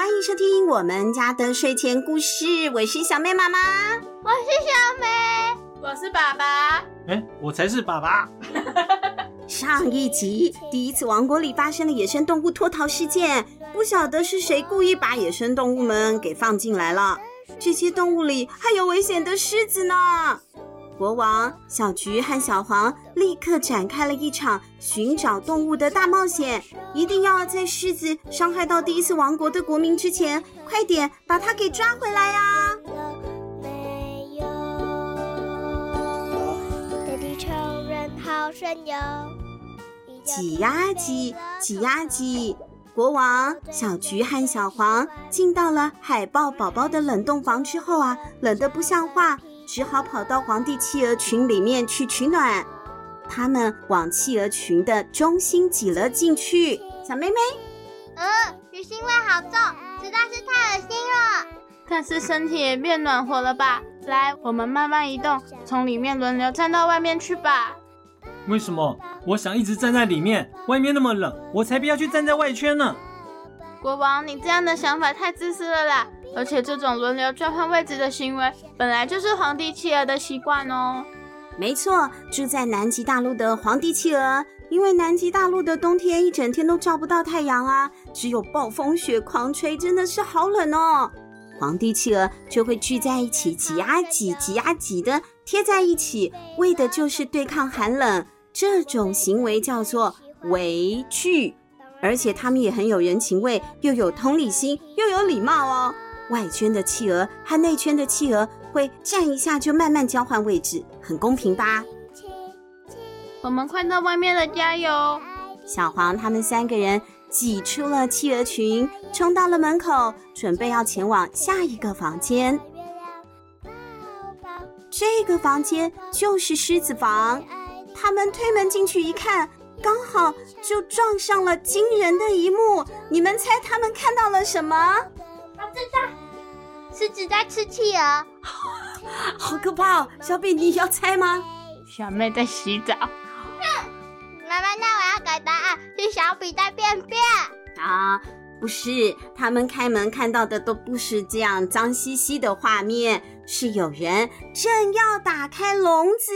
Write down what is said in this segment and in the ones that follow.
欢迎收听我们家的睡前故事。我是小妹妈妈，我是小妹，我是爸爸。哎，我才是爸爸。上一集，第一次王国里发生了野生动物脱逃事件，不晓得是谁故意把野生动物们给放进来了。这些动物里还有危险的狮子呢。国王、小菊和小黄立刻展开了一场寻找动物的大冒险，一定要在狮子伤害到第一次王国的国民之前，快点把它给抓回来呀！挤呀挤，挤呀挤，国王、小菊和小黄进到了海豹宝宝的冷冻房之后啊，冷得不像话。只好跑到皇帝企鹅群里面去取暖，他们往企鹅群的中心挤了进去。小妹妹，呃，鱼腥味好重，实在是太恶心了。但是身体也变暖和了吧？来，我们慢慢移动，从里面轮流站到外面去吧。为什么？我想一直站在里面，外面那么冷，我才不要去站在外圈呢。国王，你这样的想法太自私了啦！而且这种轮流转换位置的行为，本来就是皇帝企鹅的习惯哦。没错，住在南极大陆的皇帝企鹅，因为南极大陆的冬天一整天都照不到太阳啊，只有暴风雪狂吹，真的是好冷哦。皇帝企鹅就会聚在一起，挤啊挤，挤啊挤的贴在一起，为的就是对抗寒冷。这种行为叫做围聚，而且他们也很有人情味，又有同理心，又有礼貌哦。外圈的企鹅和内圈的企鹅会站一下就慢慢交换位置，很公平吧？我们快到外面了，加油！小黄他们三个人挤出了企鹅群，冲到了门口，准备要前往下一个房间。这个房间就是狮子房。他们推门进去一看，刚好就撞上了惊人的一幕。你们猜他们看到了什么？我知道，狮子在吃企鹅，好可怕哦！小比，你要猜吗？小妹在洗澡。哼，妈妈，那我要改答案，是小比在便便。啊，不是，他们开门看到的都不是这样脏兮兮的画面，是有人正要打开笼子。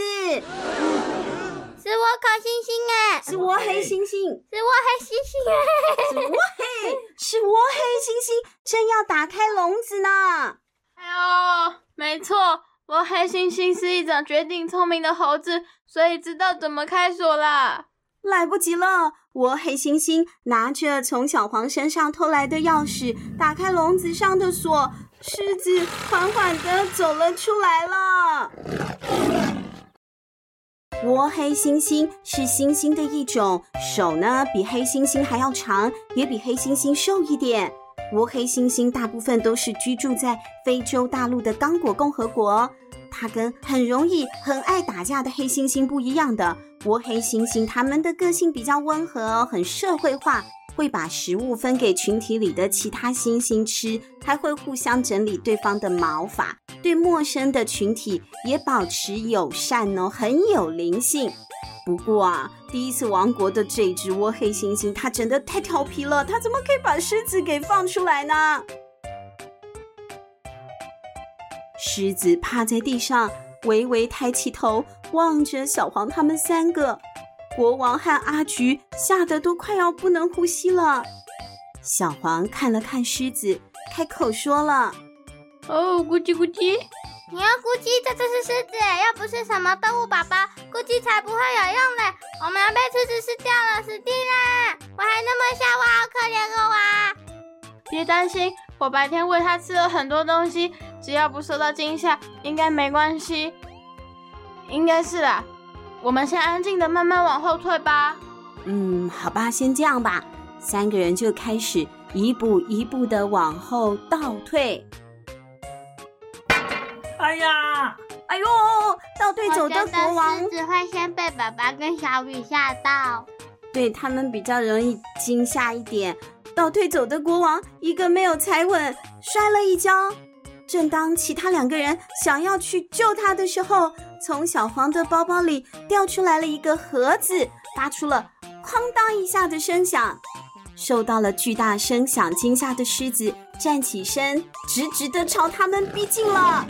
是我烤星星哎，是我黑星星，是我黑星星正要打开笼子呢。哎呦，没错，我黑猩猩是一种绝顶聪明的猴子，所以知道怎么开锁啦。来不及了，我黑猩猩拿着从小黄身上偷来的钥匙，打开笼子上的锁，狮子缓缓的走了出来了。我黑猩猩是猩猩的一种，手呢比黑猩猩还要长，也比黑猩猩瘦一点。倭黑猩猩大部分都是居住在非洲大陆的刚果共和国。它跟很容易、很爱打架的黑猩猩不一样的，倭黑猩猩它们的个性比较温和，很社会化。会把食物分给群体里的其他猩猩吃，还会互相整理对方的毛发，对陌生的群体也保持友善哦，很有灵性。不过啊，第一次王国的这只倭黑猩猩，它真的太调皮了，它怎么可以把狮子给放出来呢？狮子趴在地上，微微抬起头，望着小黄他们三个。国王和阿橘吓得都快要不能呼吸了。小黄看了看狮子，开口说了：“哦，咕叽咕叽，你要咕叽，这就是狮子，要不是什么动物宝宝，估计才不会有用嘞。我们要被狮子吃掉了，死定了！我还那么小，我好可怜哦啊！别担心，我白天喂它吃了很多东西，只要不受到惊吓，应该没关系。应该是啦。”我们先安静的慢慢往后退吧。嗯，好吧，先这样吧。三个人就开始一步一步的往后倒退。哎呀，哎呦，倒退走的国王，狮子会先被爸爸跟小雨吓到，对，他们比较容易惊吓一点。倒退走的国王一个没有踩稳，摔了一跤。正当其他两个人想要去救他的时候，从小黄的包包里掉出来了一个盒子，发出了“哐当”一下的声响。受到了巨大声响惊吓的狮子站起身，直直的朝他们逼近了。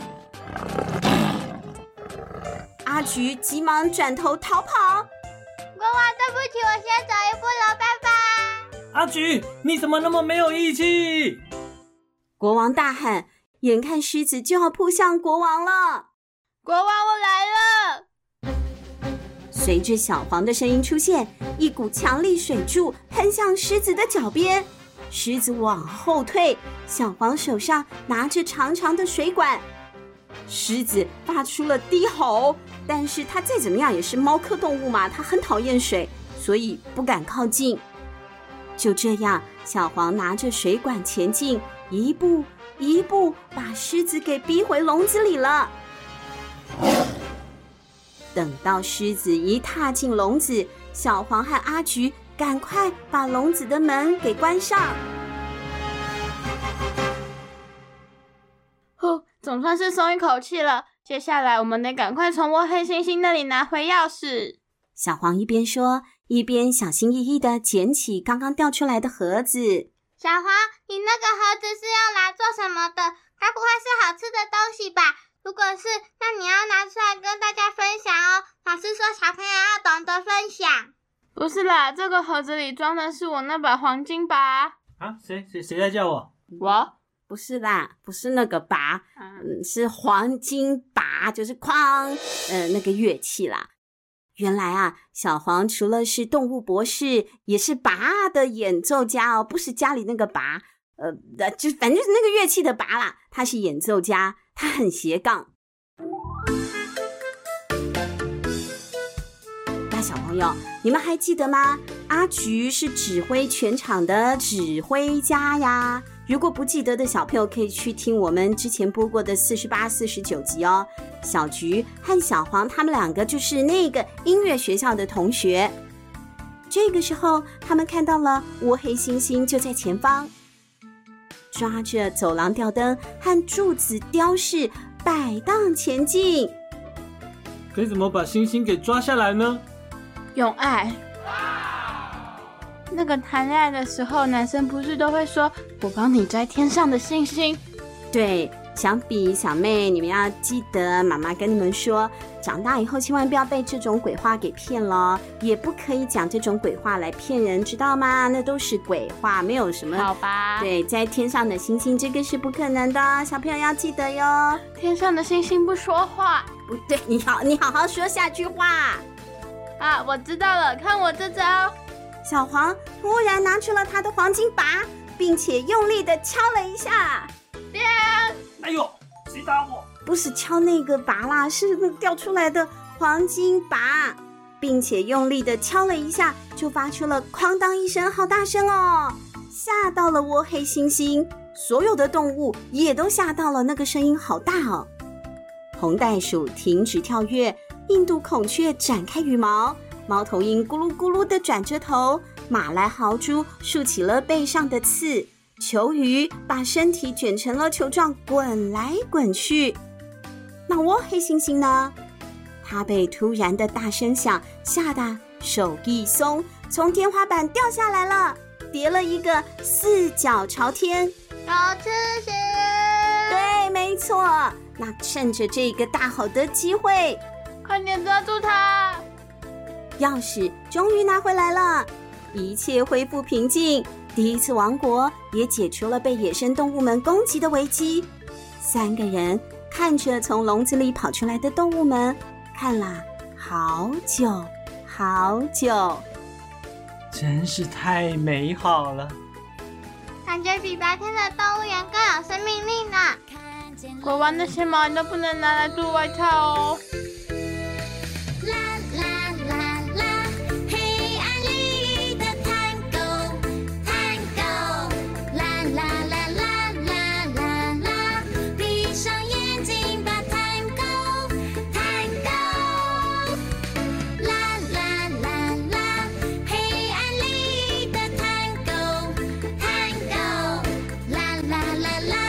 阿菊急忙转头逃跑。国王，对不起，我先走一步了，拜拜。阿菊，你怎么那么没有义气？国王大喊，眼看狮子就要扑向国王了。国王，我来了。随着小黄的声音出现，一股强力水柱喷向狮子的脚边，狮子往后退。小黄手上拿着长长的水管，狮子发出了低吼，但是它再怎么样也是猫科动物嘛，它很讨厌水，所以不敢靠近。就这样，小黄拿着水管前进，一步一步把狮子给逼回笼子里了。等到狮子一踏进笼子，小黄和阿菊赶快把笼子的门给关上。总算是松一口气了。接下来，我们得赶快从窝黑猩猩那里拿回钥匙。小黄一边说，一边小心翼翼的捡起刚刚掉出来的盒子。小黄，你那个盒子是用来做什么的？该不会是好吃的东西吧？如果是，那你要拿出来跟大家分享哦。老师说，小朋友要懂得分享。不是啦，这个盒子里装的是我那把黄金拔。啊，谁谁谁在叫我？我不是啦，不是那个拔，嗯，是黄金拔，就是哐，呃，那个乐器啦。原来啊，小黄除了是动物博士，也是拔的演奏家哦，不是家里那个拔，呃，就反正就是那个乐器的拔啦。他是演奏家。他很斜杠。那小朋友，你们还记得吗？阿菊是指挥全场的指挥家呀。如果不记得的小朋友，可以去听我们之前播过的四十八、四十九集哦。小菊和小黄他们两个就是那个音乐学校的同学。这个时候，他们看到了乌黑猩猩就在前方。抓着走廊吊灯和柱子雕饰摆荡前进，可以怎么把星星给抓下来呢？用爱。那个谈恋爱的时候，男生不是都会说“我帮你摘天上的星星”？对。小比、小妹，你们要记得，妈妈跟你们说，长大以后千万不要被这种鬼话给骗了，也不可以讲这种鬼话来骗人，知道吗？那都是鬼话，没有什么。好吧。对，摘天上的星星，这个是不可能的，小朋友要记得哟。天上的星星不说话。不对，你好，你好好说下句话。啊，我知道了，看我这招。小黄突然拿出了他的黄金拔，并且用力的敲了一下。哎呦！谁打我？不是敲那个拔啦，是那掉出来的黄金拔，并且用力的敲了一下，就发出了哐当一声，好大声哦！吓到了窝黑猩猩，所有的动物也都吓到了，那个声音好大哦！红袋鼠停止跳跃，印度孔雀展开羽毛，猫头鹰咕噜咕噜的转着头，马来豪猪竖起了背上的刺。球鱼把身体卷成了球状，滚来滚去。那窝黑猩猩呢？它被突然的大声响吓得手一松，从天花板掉下来了，叠了一个四脚朝天。好吃些。对，没错。那趁着这个大好的机会，快点抓住它！钥匙终于拿回来了，一切恢复平静。第一次王国也解除了被野生动物们攻击的危机。三个人看着从笼子里跑出来的动物们，看了好久好久，真是太美好了。感觉比白天的动物园更有生命力呢。国王的些毛你都不能拿来做外套哦。la la.